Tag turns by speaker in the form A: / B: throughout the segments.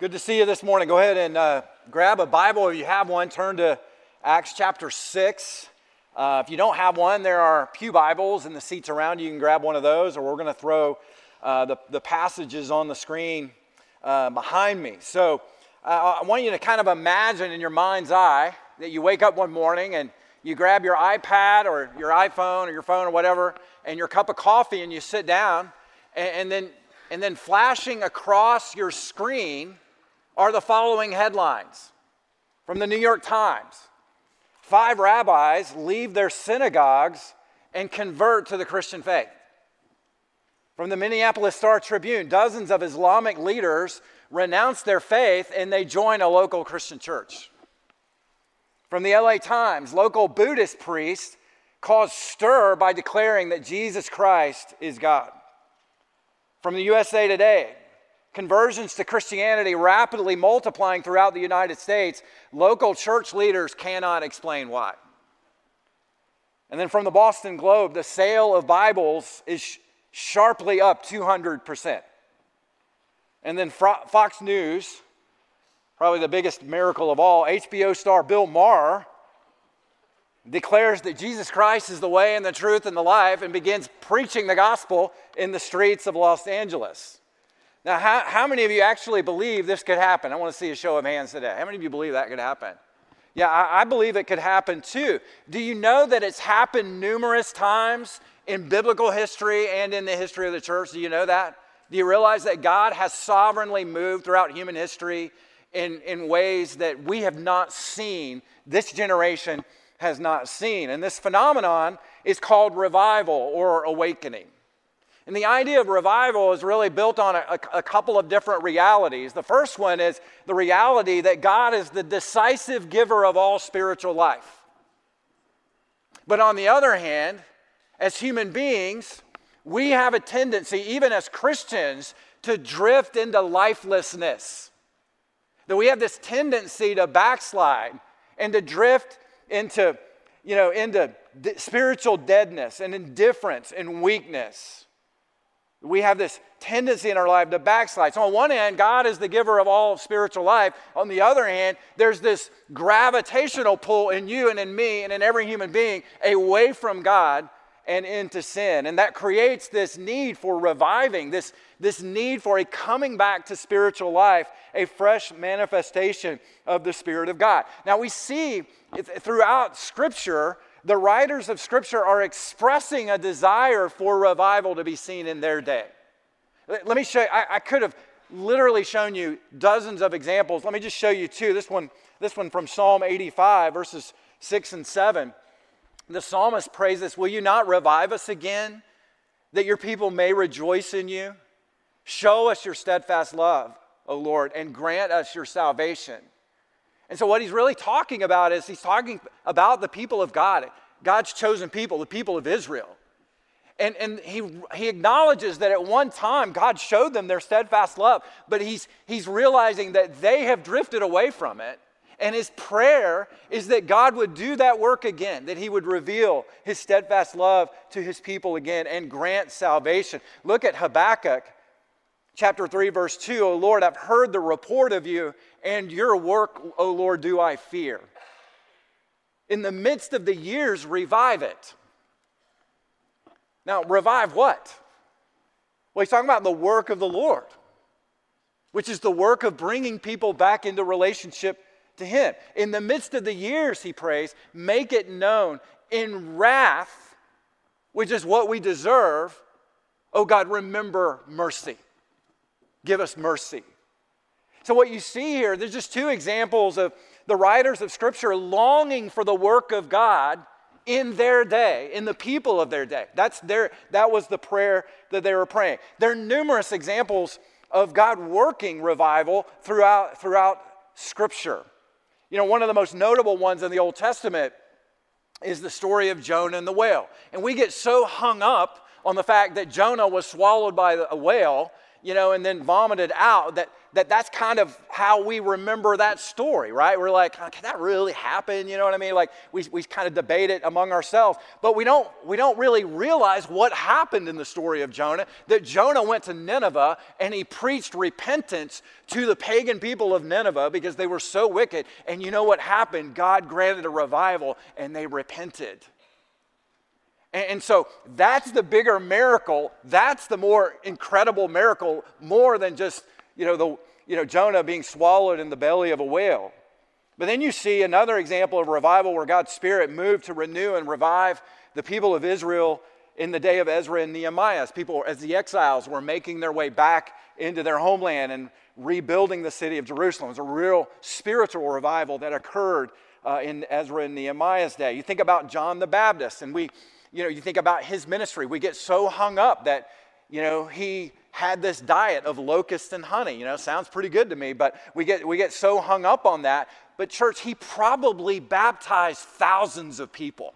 A: Good to see you this morning. Go ahead and uh, grab a Bible if you have one. Turn to Acts chapter 6. Uh, if you don't have one, there are Pew Bibles in the seats around you. You can grab one of those, or we're going to throw uh, the, the passages on the screen uh, behind me. So uh, I want you to kind of imagine in your mind's eye that you wake up one morning and you grab your iPad or your iPhone or your phone or whatever and your cup of coffee and you sit down and, and then and then flashing across your screen are the following headlines from the New York Times Five rabbis leave their synagogues and convert to the Christian faith. From the Minneapolis Star Tribune, dozens of Islamic leaders renounce their faith and they join a local Christian church. From the LA Times, local Buddhist priest cause stir by declaring that Jesus Christ is God. From the USA Today, conversions to Christianity rapidly multiplying throughout the United States, local church leaders cannot explain why. And then from the Boston Globe, the sale of Bibles is sharply up 200%. And then Fox News, probably the biggest miracle of all, HBO star Bill Maher declares that Jesus Christ is the way and the truth and the life and begins preaching the gospel in the streets of Los Angeles. Now, how, how many of you actually believe this could happen? I want to see a show of hands today. How many of you believe that could happen? Yeah, I, I believe it could happen too. Do you know that it's happened numerous times in biblical history and in the history of the church? Do you know that? Do you realize that God has sovereignly moved throughout human history in, in ways that we have not seen, this generation has not seen? And this phenomenon is called revival or awakening. And the idea of revival is really built on a, a, couple of different realities. The first one is the reality that God is the decisive giver of all spiritual life. But on the other hand, as human beings, we have a tendency, even as Christians, to drift into lifelessness. That we have this tendency to backslide and to drift into, you know, into spiritual deadness and indifference and weakness. We have this tendency in our life to backslide. So, on one hand, God is the giver of all spiritual life. On the other hand, there's this gravitational pull in you and in me and in every human being away from God and into sin. And that creates this need for reviving, this, this need for a coming back to spiritual life, a fresh manifestation of the Spirit of God. Now, we see throughout Scripture the writers of Scripture are expressing a desire for revival to be seen in their day. Let me show you, I, I could have literally shown you dozens of examples. Let me just show you two. This one, this one from Psalm 85, verses 6 and 7. The psalmist prays this Will you not revive us again, that your people may rejoice in you? Show us your steadfast love, O Lord, and grant us your salvation. And so, what he's really talking about is he's talking about the people of God, God's chosen people, the people of Israel. And, and he, he acknowledges that at one time God showed them their steadfast love, but he's, he's realizing that they have drifted away from it. And his prayer is that God would do that work again, that he would reveal his steadfast love to his people again and grant salvation. Look at Habakkuk chapter 3, verse 2. O Lord, I've heard the report of you and your work, O Lord, do I fear. In the midst of the years, revive it. Now, revive what? Well, he's talking about the work of the Lord, which is the work of bringing people back into relationship to Him. In the midst of the years, he prays, make it known in wrath, which is what we deserve. Oh God, remember mercy. Give us mercy. So, what you see here, there's just two examples of the writers of Scripture longing for the work of God in their day, in the people of their day. That's their, that was the prayer that they were praying. There are numerous examples of God working revival throughout, throughout Scripture. You know, one of the most notable ones in the Old Testament is the story of Jonah and the whale. And we get so hung up on the fact that Jonah was swallowed by a whale you know, and then vomited out, that, that that's kind of how we remember that story, right? We're like, oh, can that really happen? You know what I mean? Like we, we kind of debate it among ourselves, but we don't, we don't really realize what happened in the story of Jonah, that Jonah went to Nineveh and he preached repentance to the pagan people of Nineveh because they were so wicked. And you know what happened? God granted a revival and they repented. And, so that's the bigger miracle. That's the more incredible miracle, more than just, you know, the, you know, Jonah being swallowed in the belly of a whale. But then you see another example of revival where God's Spirit moved to renew and revive the people of Israel in the day of Ezra and Nehemiah. As people, as the exiles were making their way back into their homeland and rebuilding the city of Jerusalem. It was a real spiritual revival that occurred uh, in Ezra and Nehemiah's day. You think about John the Baptist, and we you know, you think about his ministry, we get so hung up that, you know, he had this diet of locusts and honey. You know, sounds pretty good to me, but we get, we get so hung up on that. But, church, he probably baptized thousands of people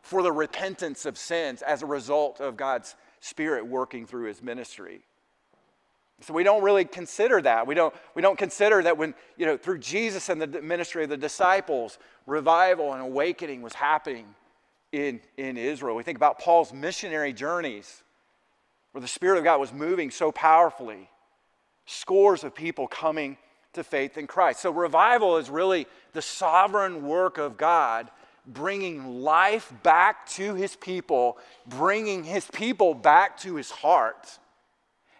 A: for the repentance of sins as a result of God's Spirit working through his ministry. So we don't really consider that. We don't, we don't consider that when, you know, through Jesus and the ministry of the disciples, revival and awakening was happening in, in Israel. We think about Paul's missionary journeys where the Spirit of God was moving so powerfully, scores of people coming to faith in Christ. So, revival is really the sovereign work of God bringing life back to his people, bringing his people back to his heart.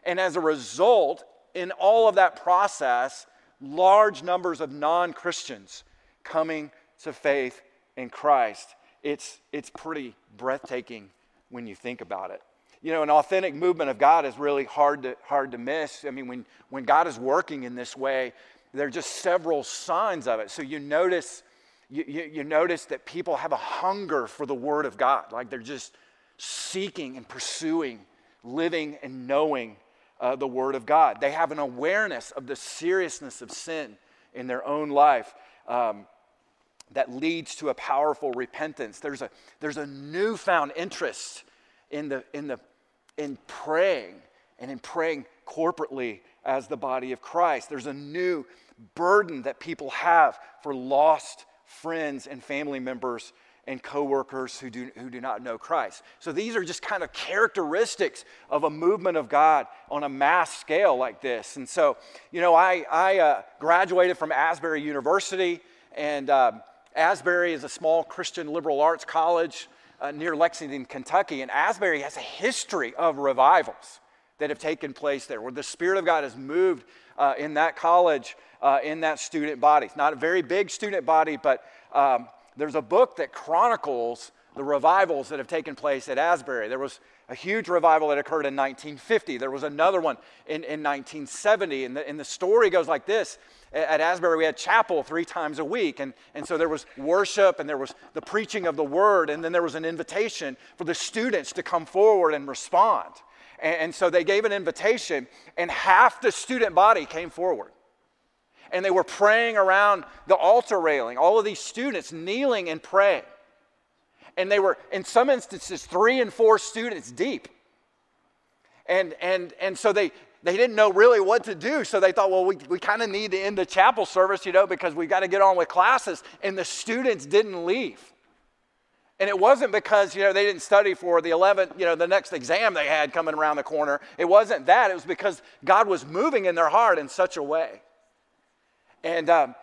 A: And as a result, in all of that process, large numbers of non Christians coming to faith in Christ it's, it's pretty breathtaking when you think about it. You know, an authentic movement of God is really hard to, hard to miss. I mean, when, when God is working in this way, there are just several signs of it. So you notice, you, you, you notice that people have a hunger for the Word of God. Like they're just seeking and pursuing, living and knowing uh, the Word of God. They have an awareness of the seriousness of sin in their own life. Um, that leads to a powerful repentance. There's a, there's a newfound interest in, the, in, the, in praying and in praying corporately as the body of Christ. There's a new burden that people have for lost friends and family members and coworkers who do, who do not know Christ. So these are just kind of characteristics of a movement of God on a mass scale like this. And so, you know, I, I uh, graduated from Asbury University and uh, Asbury is a small Christian liberal arts college uh, near Lexington, Kentucky, and Asbury has a history of revivals that have taken place there, where the Spirit of God has moved uh, in that college, uh, in that student body. It's not a very big student body, but um, there's a book that chronicles the revivals that have taken place at Asbury. There was a huge revival that occurred in 1950. There was another one in, in 1970. And the, and the story goes like this At Asbury, we had chapel three times a week. And, and so there was worship and there was the preaching of the word. And then there was an invitation for the students to come forward and respond. And, and so they gave an invitation, and half the student body came forward and they were praying around the altar railing. All of these students kneeling and praying and they were, in some instances, three and four students deep. And, and, and so they, they didn't know really what to do. So they thought, well, we, we kind of need to end the chapel service, you know, because we got to get on with classes. And the students didn't leave. And it wasn't because, you know, they didn't study for the 11th, you know, the next exam they had coming around the corner. It wasn't that. It was because God was moving in their heart in such a way. And, um,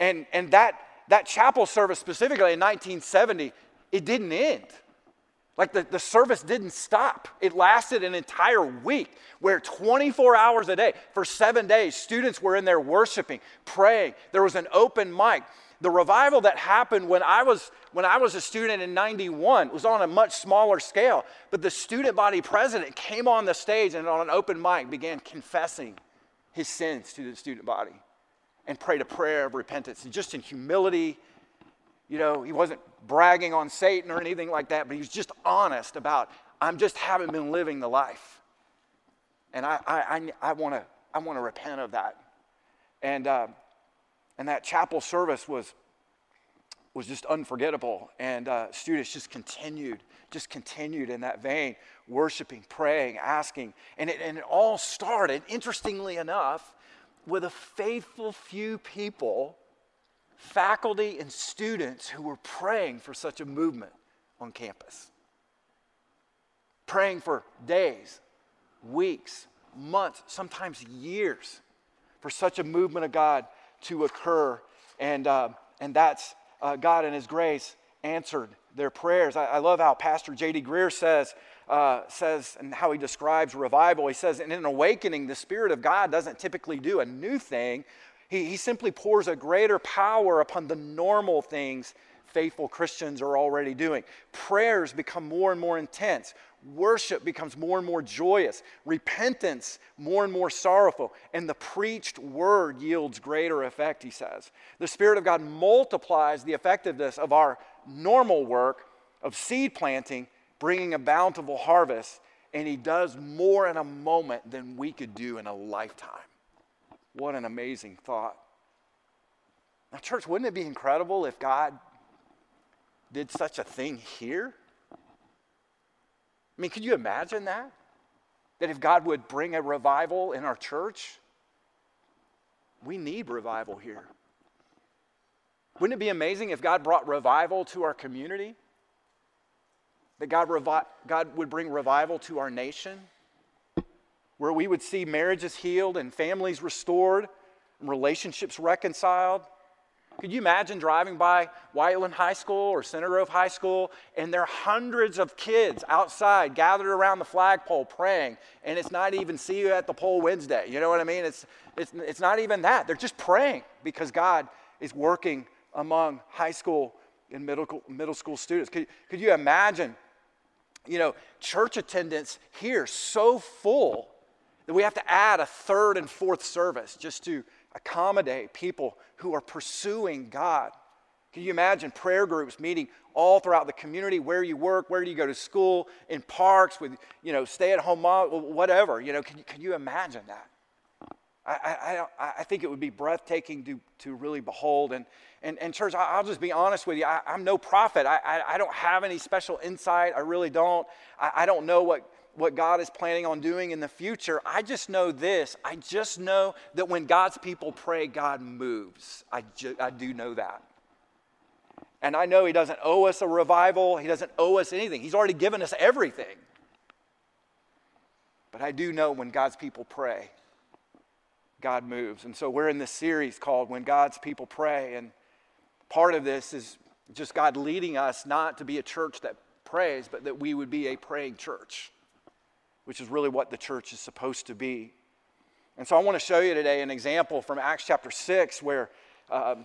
A: and, and that, that chapel service specifically in 1970, it didn't end. Like the, the service didn't stop. It lasted an entire week where 24 hours a day, for seven days, students were in there worshiping, praying. There was an open mic. The revival that happened when I was when I was a student in 91 was on a much smaller scale. But the student body president came on the stage and on an open mic began confessing his sins to the student body and prayed a prayer of repentance, and just in humility you know, he wasn't bragging on Satan or anything like that, but he was just honest about, I'm just haven't been living the life. And I, I, I, want to I wanna repent of that. And, uh, and that chapel service was, was just unforgettable. And uh, students just continued, just continued in that vein, worshiping, praying, asking. And it, and it all started, interestingly enough, with a faithful few people, faculty and students who were praying for such a movement on campus. Praying for days, weeks, months, sometimes years for such a movement of God to occur. And, uh, and that's uh, God in His grace answered their prayers. I, I love how Pastor J.D. Greear says, uh, says and how he describes revival. He says, in an awakening, the Spirit of God doesn't typically do a new thing. He, he simply pours a greater power upon the normal things faithful Christians are already doing. Prayers become more and more intense. Worship becomes more and more joyous. Repentance more and more sorrowful. And the preached word yields greater effect, he says. The Spirit of God multiplies the effectiveness of our normal work of seed planting, bringing a bountiful harvest. And he does more in a moment than we could do in a lifetime. What an amazing thought. Now, church, wouldn't it be incredible if God did such a thing here? I mean, could you imagine that? That if God would bring a revival in our church, we need revival here. Wouldn't it be amazing if God brought revival to our community? That God, revi- God would bring revival to our nation? Where we would see marriages healed and families restored, and relationships reconciled, could you imagine driving by Whiteland High School or Center Grove High School and there are hundreds of kids outside gathered around the flagpole praying, and it's not even see you at the pole Wednesday? You know what I mean? It's, it's, it's not even that. They're just praying because God is working among high school and middle, middle school students. Could, could you imagine, you know, church attendance here so full that we have to add a third and fourth service just to accommodate people who are pursuing God. Can you imagine prayer groups meeting all throughout the community, where you work, where you go to school, in parks with, you know, stay at home mom, whatever. You know, can, can you imagine that? I, I, I think it would be breathtaking to, to really behold. And, and, and church, I'll just be honest with you. I, am no prophet. I, I, I, don't have any special insight. I really don't. I, I don't know what what God is planning on doing in the future. I just know this. I just know that when God's people pray, God moves. I, ju- I do know that. And I know He doesn't owe us a revival, He doesn't owe us anything. He's already given us everything. But I do know when God's people pray, God moves. And so we're in this series called When God's People Pray. And part of this is just God leading us not to be a church that prays, but that we would be a praying church which is really what the church is supposed to be. And so I want to show you today an example from Acts chapter 6 where um,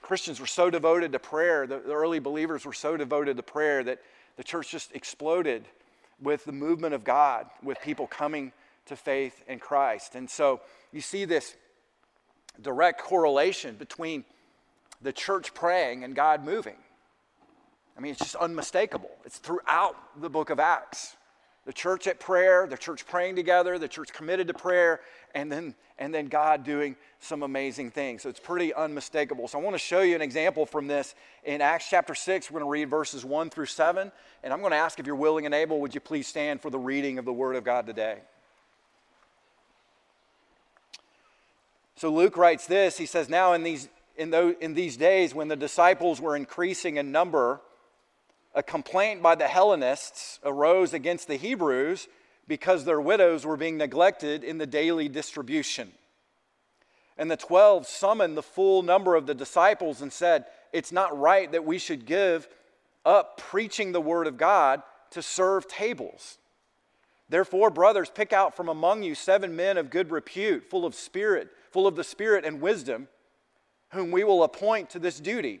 A: Christians were so devoted to prayer, the, the early believers were so devoted to prayer that the church just exploded with the movement of God, with people coming to faith in Christ. And so you see this direct correlation between the church praying and God moving. I mean, it's just unmistakable. It's throughout the book of Acts the church at prayer, the church praying together, the church committed to prayer, and then, and then God doing some amazing things. So it's pretty unmistakable. So I want to show you an example from this in Acts chapter 6. We're going to read verses 1 through 7. And I'm going to ask if you're willing and able, would you please stand for the reading of the Word of God today? So Luke writes this. He says, Now in these, in, those, in these days when the disciples were increasing in number, a complaint by the Hellenists arose against the Hebrews because their widows were being neglected in the daily distribution. And the 12 summoned the full number of the disciples and said, It's not right that we should give up preaching the word of God to serve tables. Therefore, brothers, pick out from among you seven men of good repute, full of spirit, full of the spirit and wisdom, whom we will appoint to this duty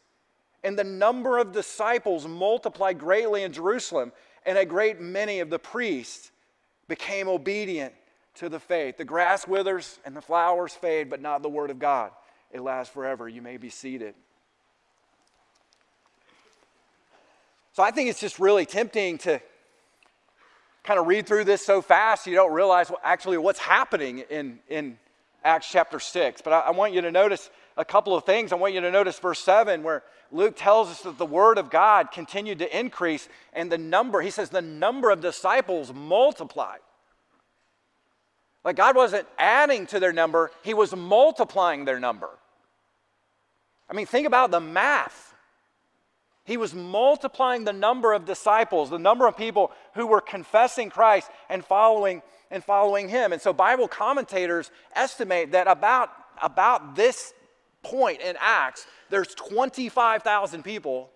A: And the number of disciples multiplied greatly in Jerusalem, and a great many of the priests became obedient to the faith. The grass withers and the flowers fade, but not the word of God. It lasts forever. You may be seated. So I think it's just really tempting to kind of read through this so fast you don't realize actually what's happening in, in Acts chapter 6. But I, I want you to notice a couple of things. I want you to notice verse 7 where Luke tells us that the word of God continued to increase and the number, he says, the number of disciples multiplied. Like God wasn't adding to their number, He was multiplying their number. I mean, think about the math. He was multiplying the number of disciples, the number of people who were confessing Christ and following and following him. And so Bible commentators estimate that about, about this point in Acts, there's 25,000 people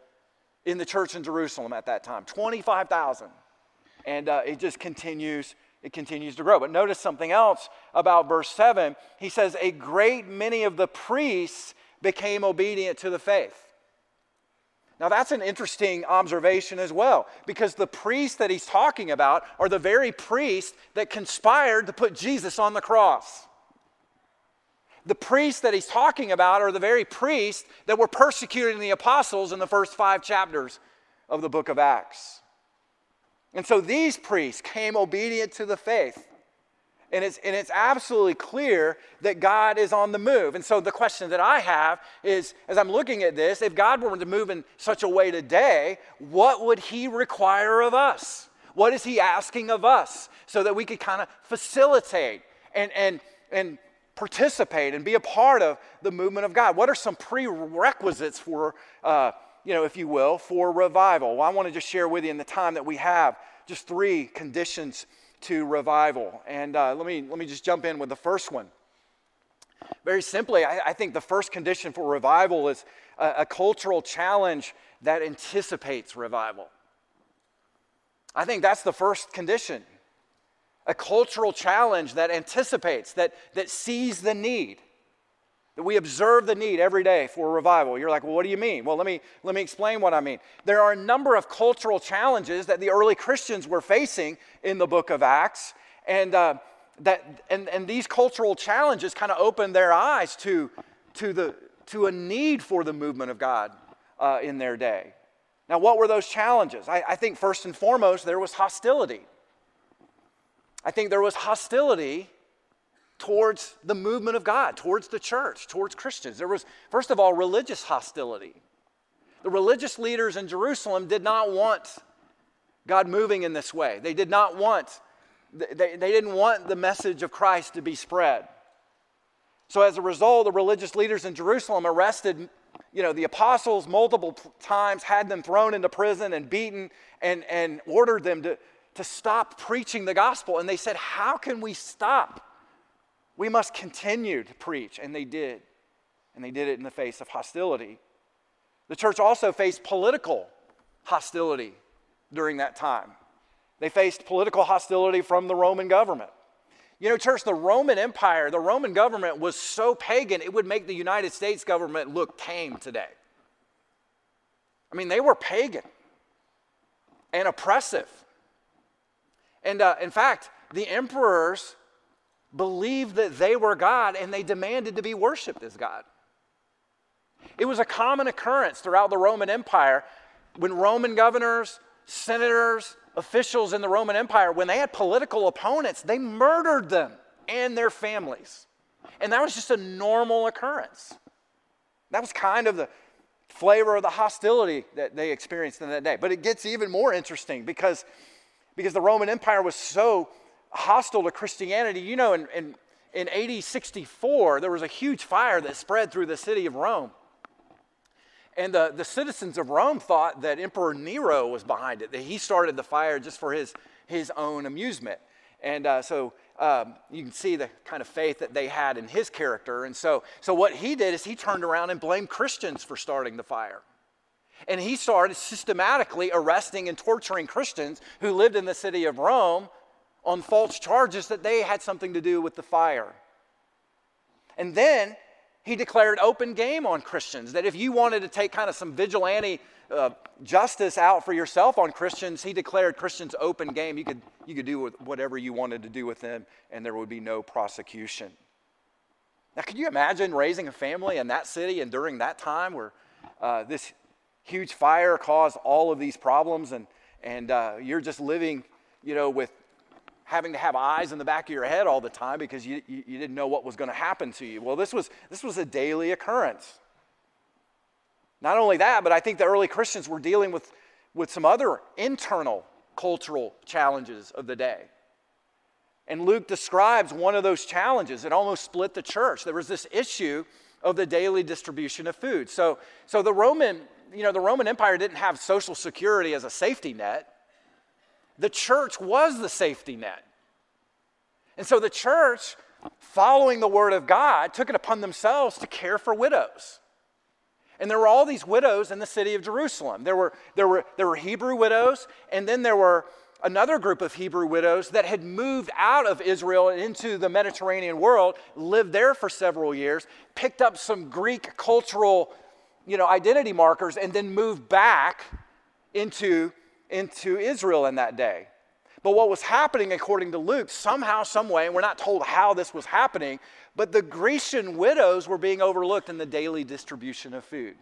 A: in the church in Jerusalem at that time. 25,000. And uh, it just continues it continues to grow. But notice something else about verse 7. He says, A great many of the priests became obedient to the faith. Now, that's an interesting observation as well, because the priests that he's talking about are the very priests that conspired to put Jesus on the cross. The priests that he's talking about are the very priests that were persecuting the apostles in the first five chapters of the book of Acts. And so these priests came obedient to the faith. And it's, and it's absolutely clear that God is on the move. And so the question that I have is as I'm looking at this, if God were to move in such a way today, what would He require of us? What is He asking of us so that we could kind of facilitate and, and, and participate and be a part of the movement of God? What are some prerequisites for uh, you know, if you will, for revival. Well, I want to just share with you in the time that we have just three conditions to revival. And uh, let, me, let me just jump in with the first one. Very simply, I, I think the first condition for revival is a, a cultural challenge that anticipates revival. I think that's the first condition. A cultural challenge that anticipates, that, that sees the need. That we observe the need every day for revival. You're like, well, what do you mean? Well, let me, let me explain what I mean. There are a number of cultural challenges that the early Christians were facing in the book of Acts. And, uh, that, and, and these cultural challenges kind of opened their eyes to, to, the, to a need for the movement of God uh, in their day. Now, what were those challenges? I, I think first and foremost, there was hostility. I think there was hostility towards the movement of God, towards the church, towards Christians. There was, first of all, religious hostility. The religious leaders in Jerusalem did not want God moving in this way. They did not want, they, they didn't want the message of Christ to be spread. So as a result, the religious leaders in Jerusalem arrested you know, the apostles multiple times, had them thrown into prison and beaten, and, and ordered them to, to stop preaching the gospel. And they said, How can we stop we must continue to preach, and they did. And they did it in the face of hostility. The church also faced political hostility during that time. They faced political hostility from the Roman government. You know, church, the Roman Empire, the Roman government was so pagan, it would make the United States government look tame today. I mean, they were pagan and oppressive. And uh, in fact, the emperors believed that they were God and they demanded to be worshiped as God. It was a common occurrence throughout the Roman Empire when Roman governors, senators, officials in the Roman Empire, when they had political opponents, they murdered them and their families. And that was just a normal occurrence. That was kind of the flavor of the hostility that they experienced in that day. But it gets even more interesting because, because the Roman Empire was so hostile to Christianity. You know, in, in, in AD 64, there was a huge fire that spread through the city of Rome. And the, the citizens of Rome thought that Emperor Nero was behind it, that he started the fire just for his, his own amusement. And uh, so um, you can see the kind of faith that they had in his character. And so, so what he did is he turned around and blamed Christians for starting the fire. And he started systematically arresting and torturing Christians who lived in the city of Rome on false charges that they had something to do with the fire. And then He declared open game on Christians, that if you wanted to take kind of some vigilante uh, justice out for yourself on Christians, he declared Christians open game. You could, you could do whatever you wanted to do with them, and there would be no prosecution. Now, can you imagine raising a family in that city and during that time where uh, this huge fire caused all of these problems and, and uh, you're just living, you know, with having to have eyes in the back of your head all the time because you, you, you didn't know what was going to happen to you. Well, this was, this was a daily occurrence. Not only that, but I think the early Christians were dealing with, with some other internal cultural challenges of the day. And Luke describes one of those challenges. It almost split the church. There was this issue of the daily distribution of food. So, so the Roman, you know, the Roman Empire didn't have social security as a safety net. The church was the safety net. And so the church, following the word of God, took it upon themselves to care for widows. And there were all these widows in the city of Jerusalem. There were, there were, there were Hebrew widows, and then there were another group of Hebrew widows that had moved out of Israel into the Mediterranean world, lived there for several years, picked up some Greek cultural you know, identity markers, and then moved back into, into Israel in that day. But what was happening, according to Luke, somehow, some way, and we're not told how this was happening, but the Grecian widows were being overlooked in the daily distribution of food.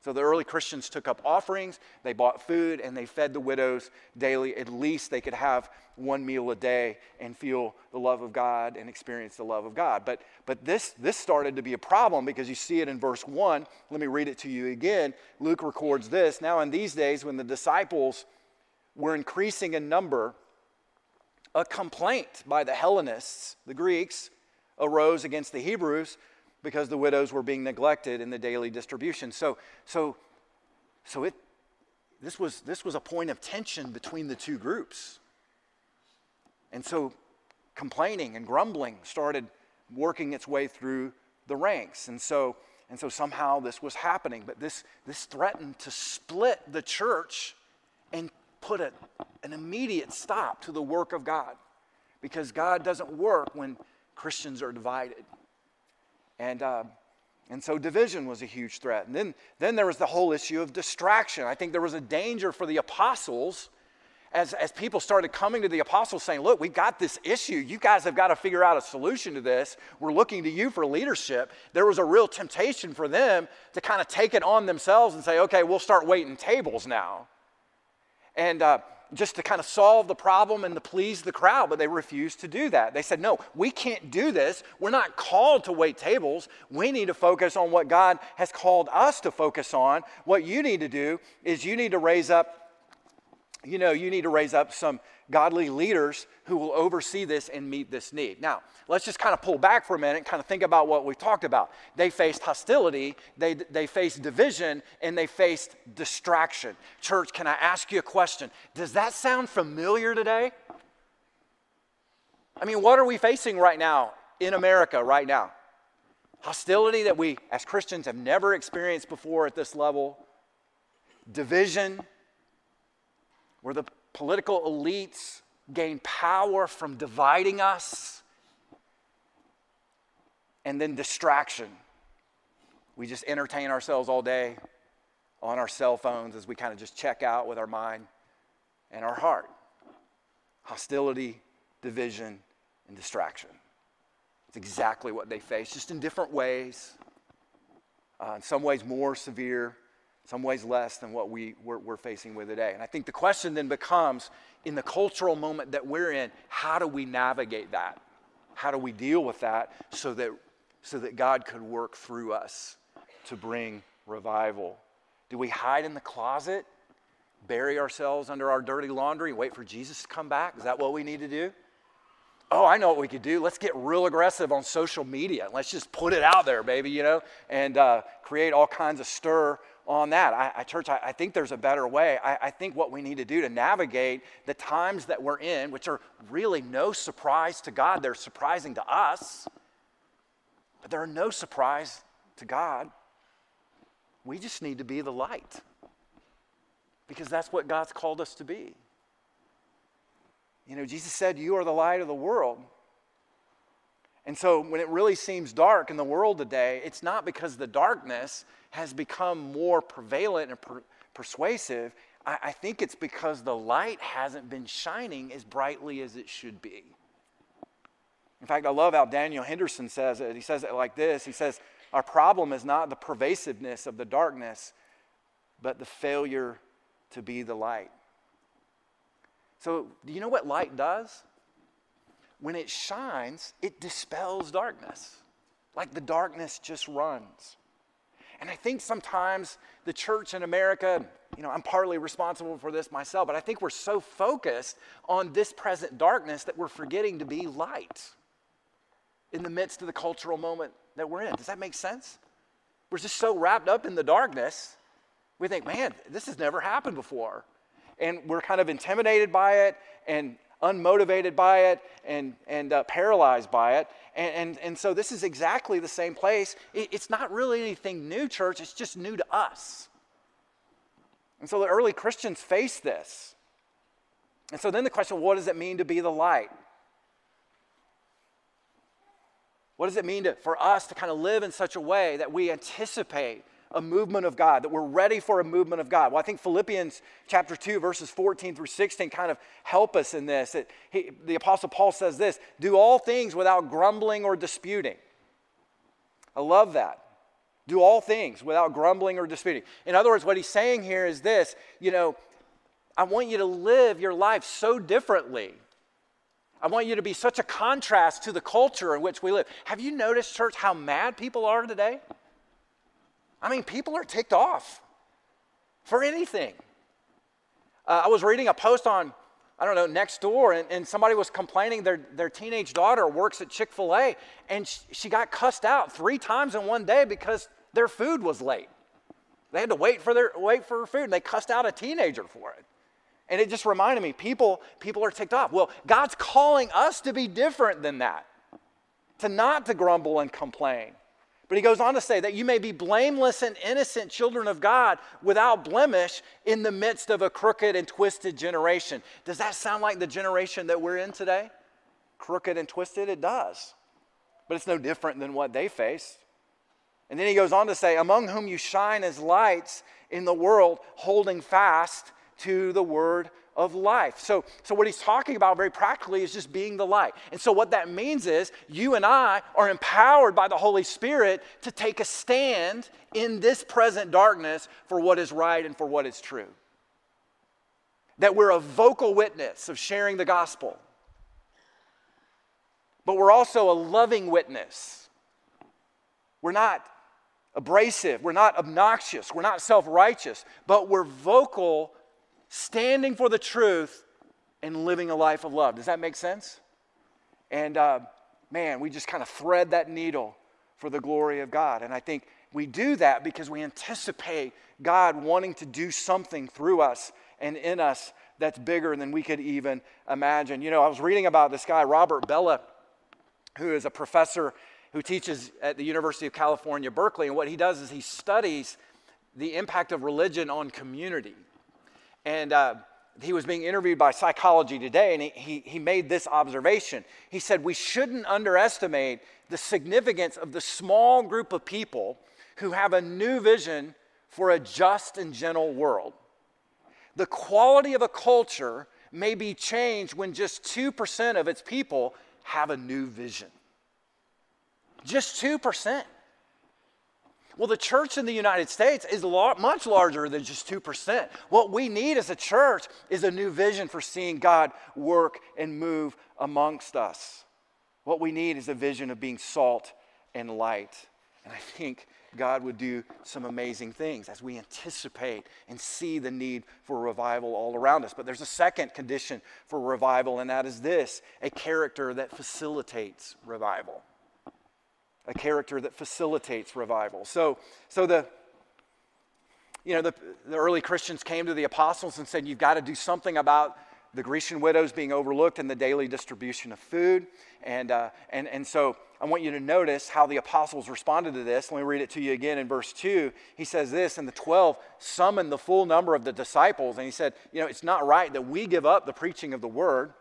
A: So the early Christians took up offerings, they bought food, and they fed the widows daily. At least they could have one meal a day and feel the love of God and experience the love of God. But, but this, this started to be a problem because you see it in verse 1. Let me read it to you again. Luke records this. Now, in these days, when the disciples were increasing in number, a complaint by the Hellenists, the Greeks, arose against the Hebrews because the widows were being neglected in the daily distribution. So, so, so it, this, was, this was a point of tension between the two groups. And so complaining and grumbling started working its way through the ranks. And so, and so somehow this was happening. But this, this threatened to split the church and put a, an immediate stop to the work of God. Because God doesn't work when Christians are divided. And, uh, and so division was a huge threat. And then, then there was the whole issue of distraction. I think there was a danger for the apostles as, as people started coming to the apostles saying, Look, we've got this issue. You guys have got to figure out a solution to this. We're looking to you for leadership. There was a real temptation for them to kind of take it on themselves and say, Okay, we'll start waiting tables now. And, uh, just to kind of solve the problem and to please the crowd, but they refused to do that. They said, No, we can't do this. We're not called to wait tables. We need to focus on what God has called us to focus on. What you need to do is you need to raise up, you know, you need to raise up some godly leaders who will oversee this and meet this need. Now, let's just kind of pull back for a minute and kind of think about what we've talked about. They faced hostility, they, they faced division, and they faced distraction. Church, can I ask you a question? Does that sound familiar today? I mean, what are we facing right now in America right now? Hostility that we as Christians have never experienced before at this level, division, where the political elites gain power from dividing us, and then distraction. We just entertain ourselves all day on our cell phones as we kind of just check out with our mind and our heart. Hostility, division, and distraction. It's exactly what they face, just in different ways. Uh, in some ways, more severe, some ways less than what we, we're, we're facing with today. And I think the question then becomes in the cultural moment that we're in, how do we navigate that? How do we deal with that so that, so that God could work through us to bring revival? Do we hide in the closet, bury ourselves under our dirty laundry, wait for Jesus to come back? Is that what we need to do? Oh, I know what we could do. Let's get real aggressive on social media. Let's just put it out there, baby, you know, and uh, create all kinds of stir on that. I, I church, I, I, think there's a better way. I, I think what we need to do to navigate the times that we're in, which are really no surprise to God, they're surprising to us, but they're no surprise to God. We just need to be the light because that's what God's called us to be. You know, Jesus said, You are the light of the world. And so when it really seems dark in the world today, it's not because the darkness has become more prevalent and per- persuasive. I, I think it's because the light hasn't been shining as brightly as it should be. In fact, I love how Daniel Henderson says it. He says it like this He says, Our problem is not the pervasiveness of the darkness, but the failure to be the light. So, do you know what light does? When it shines, it dispels darkness. Like the darkness just runs. And I think sometimes the church in America, you know, I'm partly responsible for this myself, but I think we're so focused on this present darkness that we're forgetting to be light in the midst of the cultural moment that we're in. Does that make sense? We're just so wrapped up in the darkness, we think, man, this has never happened before. And we're kind of intimidated by it and unmotivated by it and, and uh, paralyzed by it. And, and, and so this is exactly the same place. It, it's not really anything new, church, it's just new to us. And so the early Christians faced this. And so then the question what does it mean to be the light? What does it mean to, for us to kind of live in such a way that we anticipate a movement of God, that we're ready for a movement of God. Well, I think Philippians chapter 2, verses 14 through 16 kind of help us in this. That he, the Apostle Paul says this do all things without grumbling or disputing. I love that. Do all things without grumbling or disputing. In other words, what he's saying here is this you know, I want you to live your life so differently. I want you to be such a contrast to the culture in which we live. Have you noticed, church, how mad people are today? I mean, people are ticked off for anything. Uh, I was reading a post on, I don't know, next door, and, and somebody was complaining their, their teenage daughter works at Chick fil A, and she, she got cussed out three times in one day because their food was late. They had to wait for their wait for food, and they cussed out a teenager for it. And it just reminded me, people, people are ticked off. Well, God's calling us to be different than that, to not to grumble and complain, but he goes on to say that you may be blameless and innocent children of God without blemish in the midst of a crooked and twisted generation. Does that sound like the generation that we're in today? Crooked and twisted? It does. But it's no different than what they faced. And then he goes on to say, Among whom you shine as lights in the world, holding fast to the word of life. So, so what he's talking about very practically is just being the light. And so what that means is you and I are empowered by the Holy Spirit to take a stand in this present darkness for what is right and for what is true. That we're a vocal witness of sharing the gospel. But we're also a loving witness. We're not abrasive, we're not obnoxious, we're not self righteous, but we're vocal standing for the truth and living a life of love. Does that make sense? And uh, man, we just kind of thread that needle for the glory of God. And I think we do that because we anticipate God wanting to do something through us and in us that's bigger than we could even imagine. You know, I was reading about this guy, Robert Bellah, who is a professor who teaches at the University of California, Berkeley. And what he does is he studies the impact of religion on community. And uh, he was being interviewed by Psychology Today, and he, he, he made this observation. He said, We shouldn't underestimate the significance of the small group of people who have a new vision for a just and gentle world. The quality of a culture may be changed when just 2% of its people have a new vision. Just 2%. Well, the church in the United States is much larger than just 2%. What we need as a church is a new vision for seeing God work and move amongst us. What we need is a vision of being salt and light. And I think God would do some amazing things as we anticipate and see the need for revival all around us. But there's a second condition for revival, and that is this a character that facilitates revival a character that facilitates revival. So, so the, you know, the, the early Christians came to the apostles and said, You've got to do something about the Grecian widows being overlooked in the daily distribution of food. And, uh, and, and so I want you to notice how the apostles responded to this. Let me read it to you again in verse 2. He says this, and the 12 summoned the full number of the disciples. And he said, You know, it's not right that we give up the preaching of the word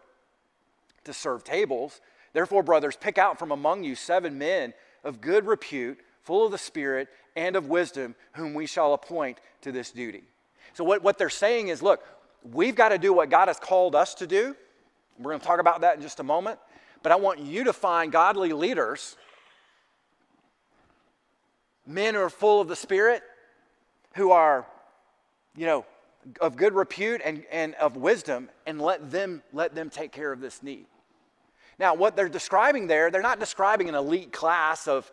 A: to serve tables. Therefore, brothers, pick out from among you seven men of good repute, full of the Spirit and of wisdom, whom we shall appoint to this duty. So, what, what they're saying is look, we've got to do what God has called us to do. We're going to talk about that in just a moment. But I want you to find godly leaders, men who are full of the Spirit, who are, you know, of good repute and, and of wisdom, and let them let them take care of this need. Now, what they're describing there, they're not describing an elite class of,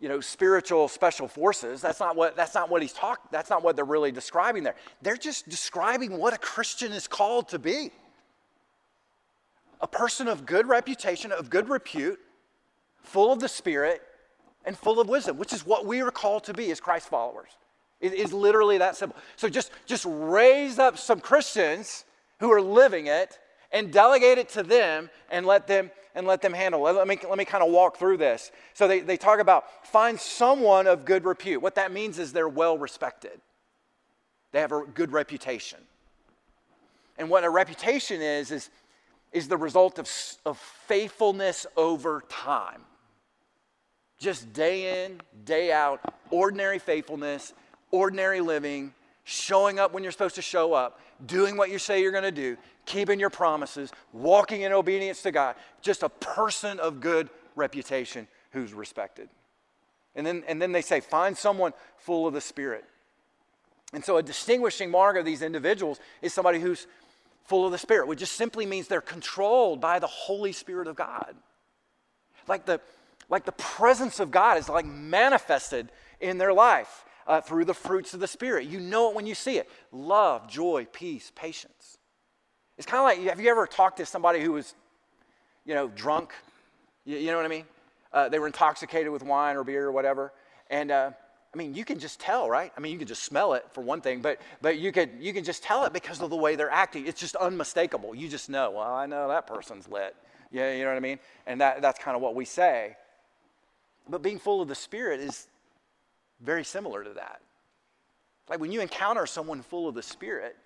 A: you know, spiritual special forces. That's not what that's not what he's talking. That's not what they're really describing there. They're just describing what a Christian is called to be. A person of good reputation, of good repute, full of the Spirit, and full of wisdom, which is what we are called to be as Christ followers. It is literally that simple. So just, just raise up some Christians who are living it and delegate it to them and let them and let them handle. Let me, let me kind of walk through this. So they, they talk about find someone of good repute. What that means is they're well respected. They have a good reputation. And what a reputation is, is, is the result of, of faithfulness over time. Just day in, day out, ordinary faithfulness, ordinary living, showing up when you're supposed to show up, doing what you say you're going to do, keeping your promises, walking in obedience to God, just a person of good reputation who's respected. And then, and then they say, find someone full of the Spirit. And so a distinguishing mark of these individuals is somebody who's full of the Spirit, which just simply means they're controlled by the Holy Spirit of God. Like the, like the presence of God is like manifested in their life uh, through the fruits of the Spirit. You know it when you see it love, joy, peace, patience. It's kind of like have you ever talked to somebody who was, you know, drunk? You, you know what I mean? Uh, they were intoxicated with wine or beer or whatever. And uh, I mean, you can just tell, right? I mean, you can just smell it for one thing, but, but you, could, you can just tell it because of the way they're acting. It's just unmistakable. You just know, well, I know that person's lit. Yeah, you know what I mean? And that, that's kind of what we say. But being full of the Spirit is very similar to that. Like when you encounter someone full of the Spirit,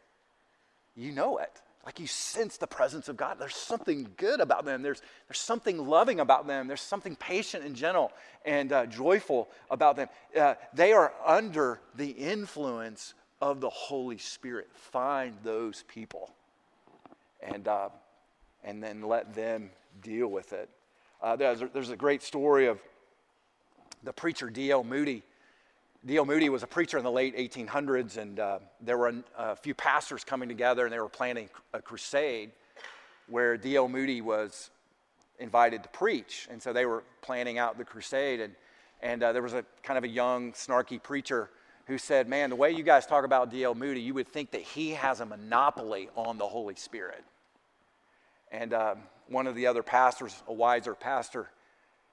A: you know it. Like you sense the presence of God. There's something good about them. There's, there's something loving about them. There's something patient and gentle and uh, joyful about them. Uh, they are under the influence of the Holy Spirit. Find those people and, uh, and then let them deal with it. Uh, there's, there's a great story of the preacher D.L. Moody D.L. Moody was a preacher in the late 1800s, and uh, there were a, few pastors coming together, and they were planning a crusade where D.L. Moody was invited to preach. And so they were planning out the crusade, and, and uh, there was a kind of a young, snarky preacher who said, Man, the way you guys talk about D.L. Moody, you would think that he has a monopoly on the Holy Spirit. And um, one of the other pastors, a wiser pastor,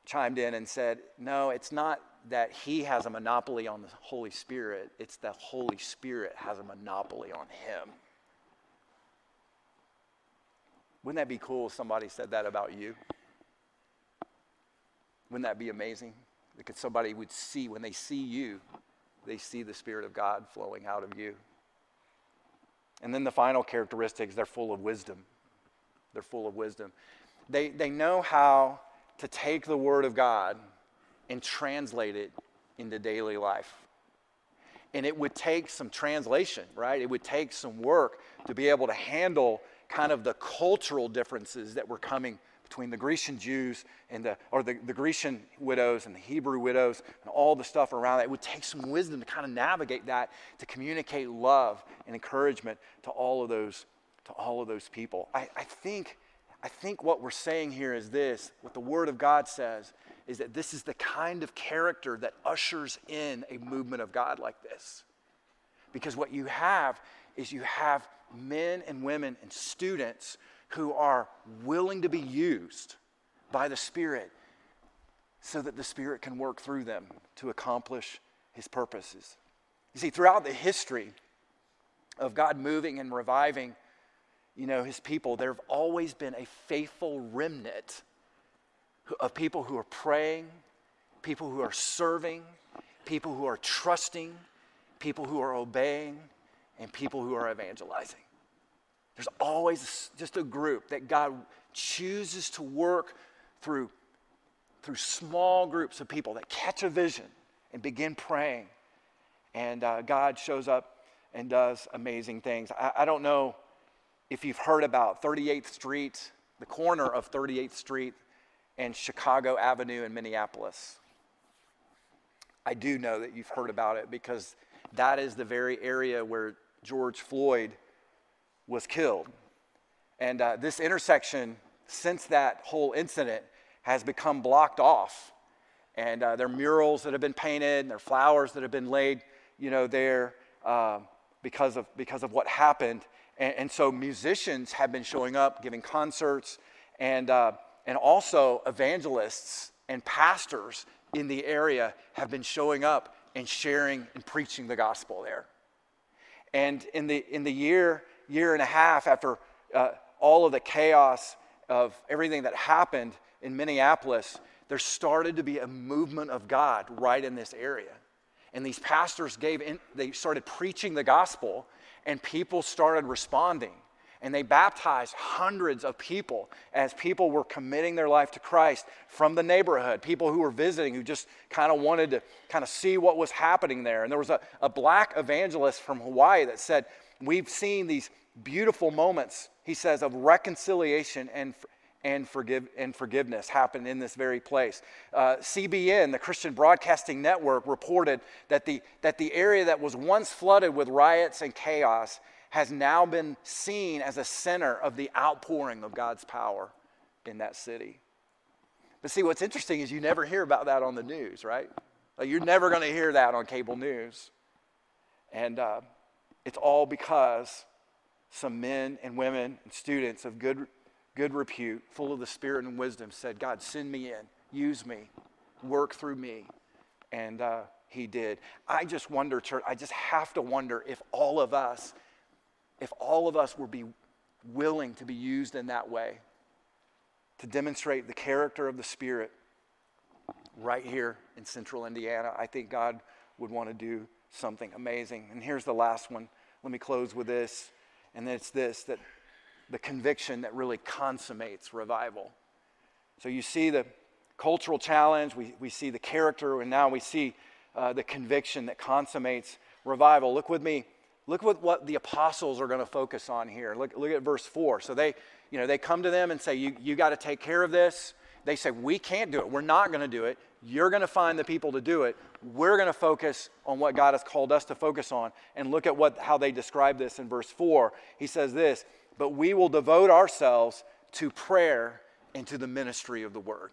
A: chimed in and said, No, it's not that he has a monopoly on the Holy Spirit, it's the Holy Spirit has a monopoly on him. Wouldn't that be cool if somebody said that about you? Wouldn't that be amazing? Because somebody would see, when they see you, they see the Spirit of God flowing out of you. And then the final characteristics, they're full of wisdom. They're full of wisdom. They, they know how to take the Word of God and translate it into daily life. And it would take some translation, right? It would take some work to be able to handle kind of the cultural differences that were coming between the Grecian Jews and the, or the, the Grecian widows and the Hebrew widows and all the stuff around that. It would take some wisdom to kind of navigate that, to communicate love and encouragement to all of those, to all of those people. I, I think, I think what we're saying here is this, what the Word of God says is that this is the kind of character that ushers in a movement of God like this. Because what you have is you have men and women and students who are willing to be used by the Spirit so that the Spirit can work through them to accomplish His purposes. You see, throughout the history of God moving and reviving, you know, His people, there have always been a faithful remnant of people who are praying, people who are serving, people who are trusting, people who are obeying, and people who are evangelizing. There's always just a group that God chooses to work through, through small groups of people that catch a vision and begin praying. And uh, God shows up and does amazing things. I, I don't know if you've heard about 38th Street, the corner of 38th Street and Chicago Avenue in Minneapolis. I do know that you've heard about it because that is the very area where George Floyd was killed. And uh, this intersection, since that whole incident, has become blocked off. And uh, there are murals that have been painted, and there are flowers that have been laid, you know, there uh, because, of, because of what happened. And, and, so musicians have been showing up, giving concerts, and, uh, and also evangelists and pastors in the area have been showing up and sharing and preaching the gospel there. And in the, in the year, year and a half after uh, all of the chaos of everything that happened in Minneapolis, there started to be a movement of God right in this area. And these pastors gave in, they started preaching the gospel, and people started responding and they baptized hundreds of people as people were committing their life to Christ from the neighborhood, people who were visiting who just kind of wanted to kind of see what was happening there. And there was a, a black evangelist from Hawaii that said, We've seen these beautiful moments, he says, of reconciliation and, and, forgive, and forgiveness happen in this very place. Uh, CBN, the Christian Broadcasting Network, reported that the, that the area that was once flooded with riots and chaos has now been seen as a center of the outpouring of God's power in that city. But see, what's interesting is you never hear about that on the news, right? Like you're never going to hear that on cable news. And uh, it's all because some men and women and students of good, good repute, full of the Spirit and wisdom, said, God, send me in, use me, work through me. And uh, he did. I just wonder, church, I just have to wonder if all of us if all of us were be willing to be used in that way to demonstrate the character of the Spirit right here in central Indiana, I think God would want to do something amazing. And here's the last one. Let me close with this. And it's this that the conviction that really consummates revival. So you see the cultural challenge, we, we see the character, and now we see uh, the conviction that consummates revival. Look with me Look what, what the apostles are going to focus on here. Look, look at verse 4. So they, you know, they come to them and say, You, you got to take care of this. They say, We can't do it. We're not going to do it. You're going to find the people to do it. We're going to focus on what God has called us to focus on. And look at what, how they describe this in verse 4. He says this, But we will devote ourselves to prayer and to the ministry of the word.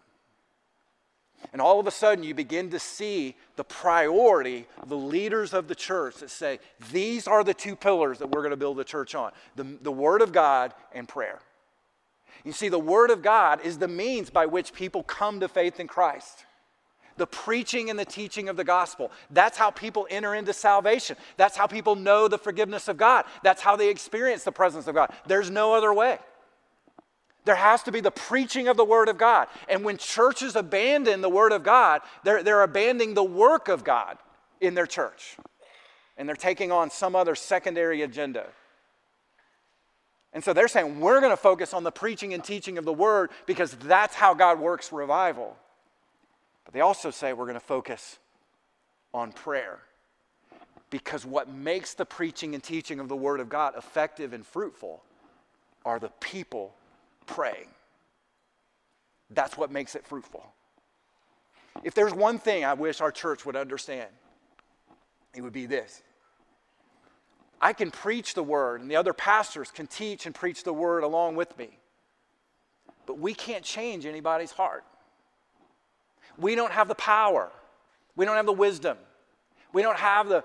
A: And all of a sudden, you begin to see the priority of the leaders of the church that say, these are the two pillars that we're going to build the church on the, the Word of God and prayer. You see, the Word of God is the means by which people come to faith in Christ. The preaching and the teaching of the gospel. That's how people enter into salvation. That's how people know the forgiveness of God. That's how they experience the presence of God. There's no other way. There has to be the preaching of the Word of God. And when churches abandon the Word of God, they're, they're abandoning the work of God in their church. And they're taking on some other secondary agenda. And so they're saying, we're going to focus on the preaching and teaching of the Word because that's how God works revival. But they also say we're going to focus on prayer because what makes the preaching and teaching of the Word of God effective and fruitful are the people praying. That's what makes it fruitful. If there's one thing I wish our church would understand, it would be this. I can preach the word, and the other pastors can teach and preach the word along with me. But we can't change anybody's heart. We don't have the power. We don't have the wisdom. We don't have the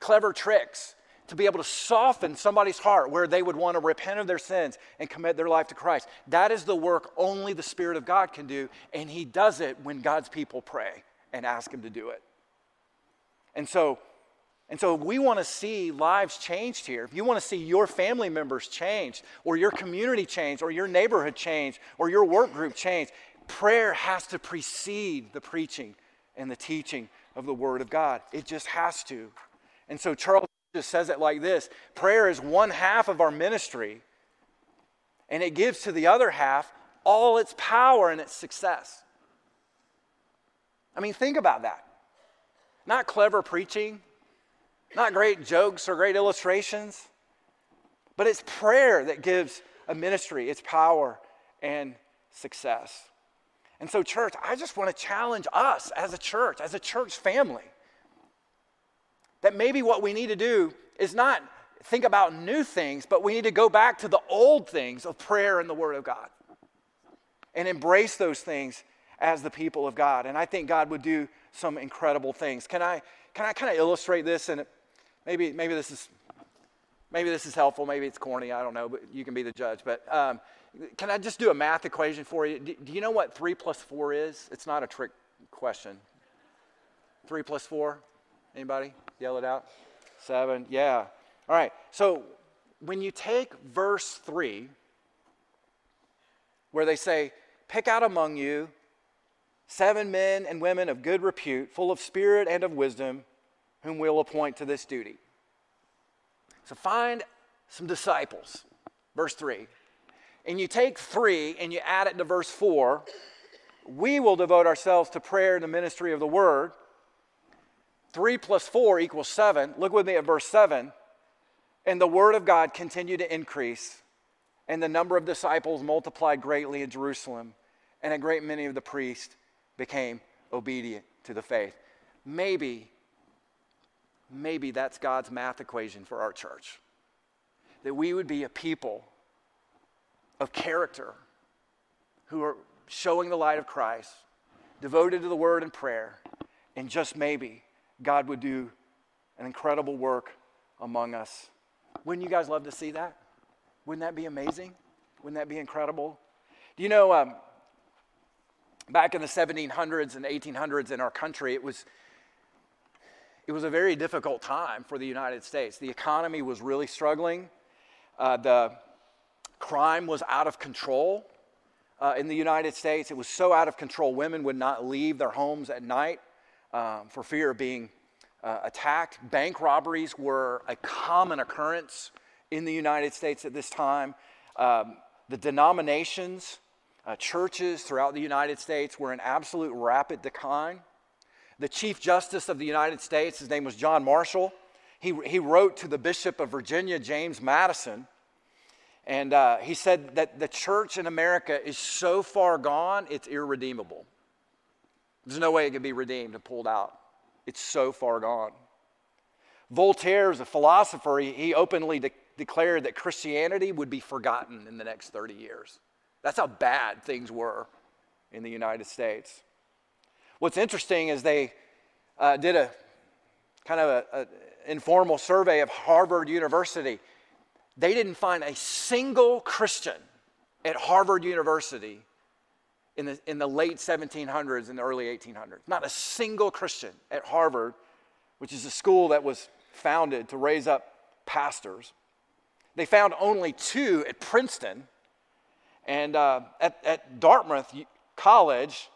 A: clever tricks to be able to soften somebody's heart where they would want to repent of their sins and commit their life to Christ. That is the work only the Spirit of God can do, and He does it when God's people pray and ask Him to do it. And so, and so we want to see lives changed here. If you want to see your family members changed, or your community changed, or your neighborhood changed, or your work group changed, prayer has to precede the preaching and the teaching of the Word of God. It just has to. And so Charles just says it like this prayer is one half of our ministry, and it gives to the other half all its power and its success. I mean, think about that. Not clever preaching, not great jokes or great illustrations, but it's prayer that gives a ministry its power and success. And so, church, I just want to challenge us as a church, as a church family, that maybe what we need to do is not think about new things, but we need to go back to the old things of prayer and the Word of God and embrace those things as the people of God. And I think God would do some incredible things. Can I, can I kind of illustrate this? And maybe, maybe this is maybe this is helpful. Maybe it's corny. I don't know, but you can be the judge. But um, can I just do a math equation for you? Do, do you know what three plus four is? It's not a trick question. Three plus four? Anybody? Yell it out. Seven. Yeah. All right. So when you take verse three, where they say, Pick out among you seven men and women of good repute, full of spirit and of wisdom, whom we'll appoint to this duty. So find some disciples. Verse 3. And you take 3 and you add it to verse 4. We will devote ourselves to prayer and the ministry of the word. 3 plus 4 equals 7. Look with me at verse 7. And the word of God continued to increase, and the number of disciples multiplied greatly in Jerusalem, and a great many of the priests became obedient to the faith. Maybe, maybe that's God's math equation for our church. That we would be a people of character who are showing the light of Christ, devoted to the word and prayer, and just maybe God would do an incredible work among us. Wouldn't you guys love to see that? Wouldn't that be amazing? Wouldn't that be incredible? Do you know, um, back in the 1700s and 1800s in our country, it was, it was a very difficult time for the United States. The economy was really struggling. Uh, the crime was out of control uh, in the United States. It was so out of control, women would not leave their homes at night um, for fear of being uh, attacked. Bank robberies were a common occurrence in the United States at this time. Um, the denominations uh, churches throughout the United States were in absolute rapid decline. The Chief Justice of the United States, his name was John Marshall, he, he wrote to the Bishop of Virginia, James Madison, and uh, he said that the church in America is so far gone, it's irredeemable. There's no way it could be redeemed and pulled out. It's so far gone. Voltaire, as a philosopher, he, he openly de- declared that Christianity would be forgotten in the next 30 years. That's how bad things were in the United States. What's interesting is they uh, did a kind of an informal survey of Harvard University. They didn't find a single Christian at Harvard University in the, in the late 1700s and the early 1800s. Not a single Christian at Harvard, which is a school that was founded to raise up pastors. They found only two at Princeton and uh, at, at Dartmouth College,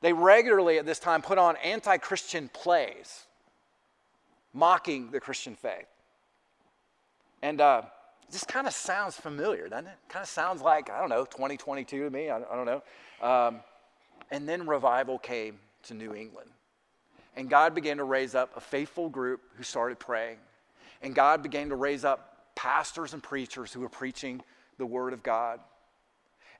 A: they regularly at this time put on anti Christian plays, mocking the Christian faith. And uh, this kind of sounds familiar, doesn't it? Kind of sounds like, I don't know, 2022 to me, I, I don't know. Um, and then revival came to New England. And God began to raise up a faithful group who started praying. And God began to raise up pastors and preachers who were preaching the Word of God.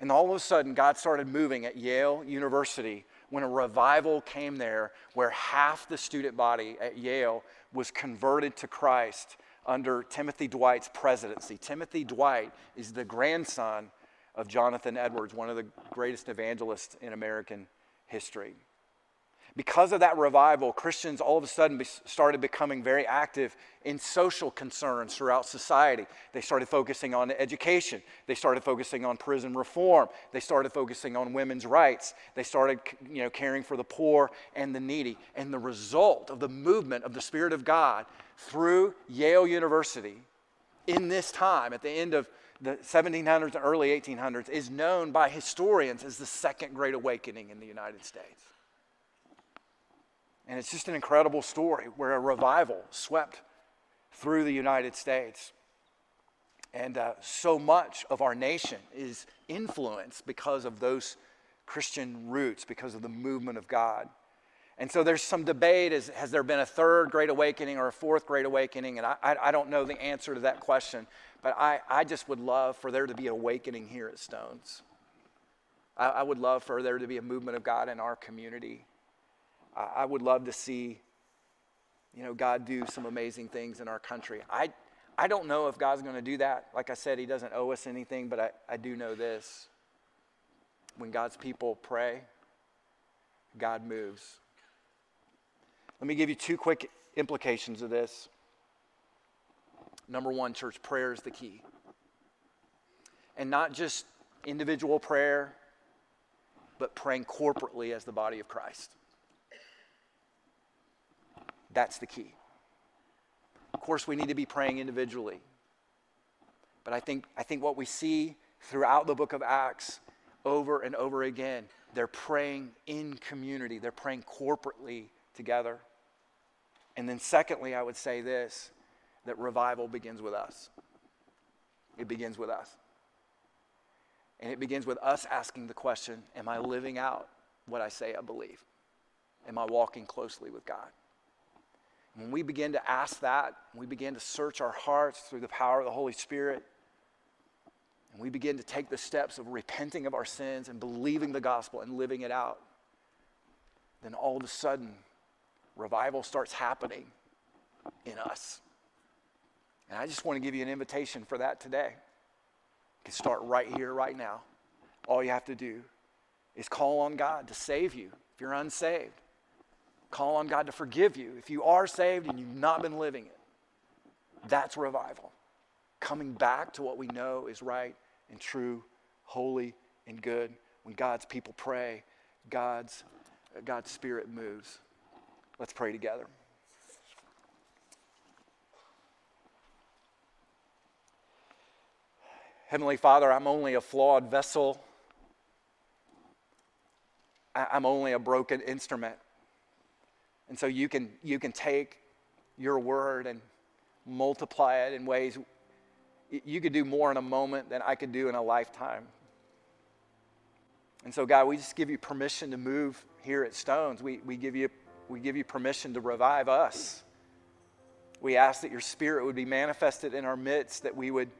A: And all of a sudden, God started moving at Yale University when a revival came there where half the student body at Yale was converted to Christ under Timothy Dwight's presidency. Timothy Dwight is the grandson of Jonathan Edwards, one of the greatest evangelists in American history. Because of that revival, Christians all of a sudden started becoming very active in social concerns throughout society. They started focusing on education. They started focusing on prison reform. They started focusing on women's rights. They started you know, caring for the poor and the needy. And the result of the movement of the Spirit of God through Yale University in this time, at the end of the 1700s and early 1800s, is known by historians as the Second Great Awakening in the United States. And it's just an incredible story where a revival swept through the United States. And uh, so much of our nation is influenced because of those Christian roots, because of the movement of God. And so there's some debate is, has there been a third great awakening or a fourth great awakening? And I, I, don't know the answer to that question, but I, I just would love for there to be awakening here at Stones. I, I would love for there to be a movement of God in our community. I, would love to see, you know, God do some amazing things in our country. I, I don't know if God's going to do that. Like I said, He doesn't owe us anything, but I, I do know this. When God's people pray, God moves. Let me give you two quick implications of this. Number one, church, prayer is the key. And not just individual prayer, but praying corporately as the body of Christ. That's the key. Of course, we need to be praying individually. But I think, I think what we see throughout the book of Acts over and over again, they're praying in community, they're praying corporately together. And then, secondly, I would say this that revival begins with us. It begins with us. And it begins with us asking the question Am I living out what I say I believe? Am I walking closely with God? When we begin to ask that, we begin to search our hearts through the power of the Holy Spirit, and we begin to take the steps of repenting of our sins and believing the gospel and living it out, then all of a sudden, revival starts happening in us. And I just want to give you an invitation for that today. You can start right here, right now. All you have to do is call on God to save you if you're unsaved. Call on God to forgive you if you are saved and you've not been living it. That's revival. Coming back to what we know is right and true, holy and good. When God's people pray, God's, God's Spirit moves. Let's pray together. Heavenly Father, I'm only a flawed vessel. I'm only a broken instrument. And so you can, you can take your word and multiply it in ways you could do more in a moment than I could do in a lifetime. And so, God, we just give you permission to move here at Stones. We, we give you we give you permission to revive us. We ask that your spirit would be manifested in our midst, that we would,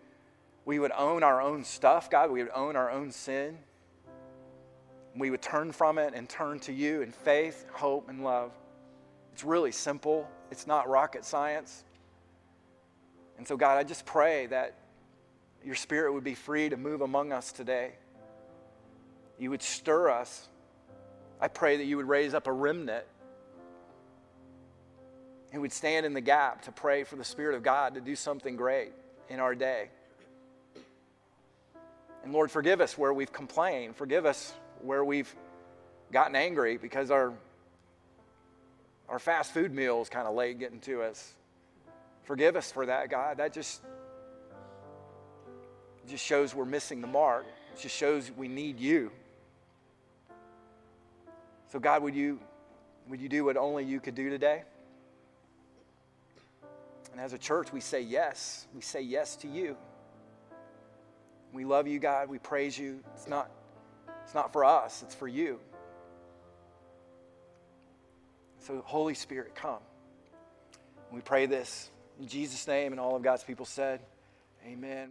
A: we would own our own stuff, God. We would own our own sin. We would turn from it and turn to you in faith, hope, and love. It's really simple, it's not rocket science. And so, God, I just pray that your spirit would be free to move among us today. You would stir us. I pray that you would raise up a remnant who would stand in the gap to pray for the Spirit of God to do something great in our day. And Lord, forgive us where we've complained. Forgive us where we've gotten angry because our, our fast food meal is kind of late getting to us. Forgive us for that, God. That just, just shows we're missing the mark. It just shows we need you. So, God, would you, would you do what only you could do today? And as a church, we say yes. We say yes to you. We love you, God. We praise you. It's not, it's not for us, it's for you. So, Holy Spirit, come. We pray this in Jesus' name, and all of God's people said, Amen.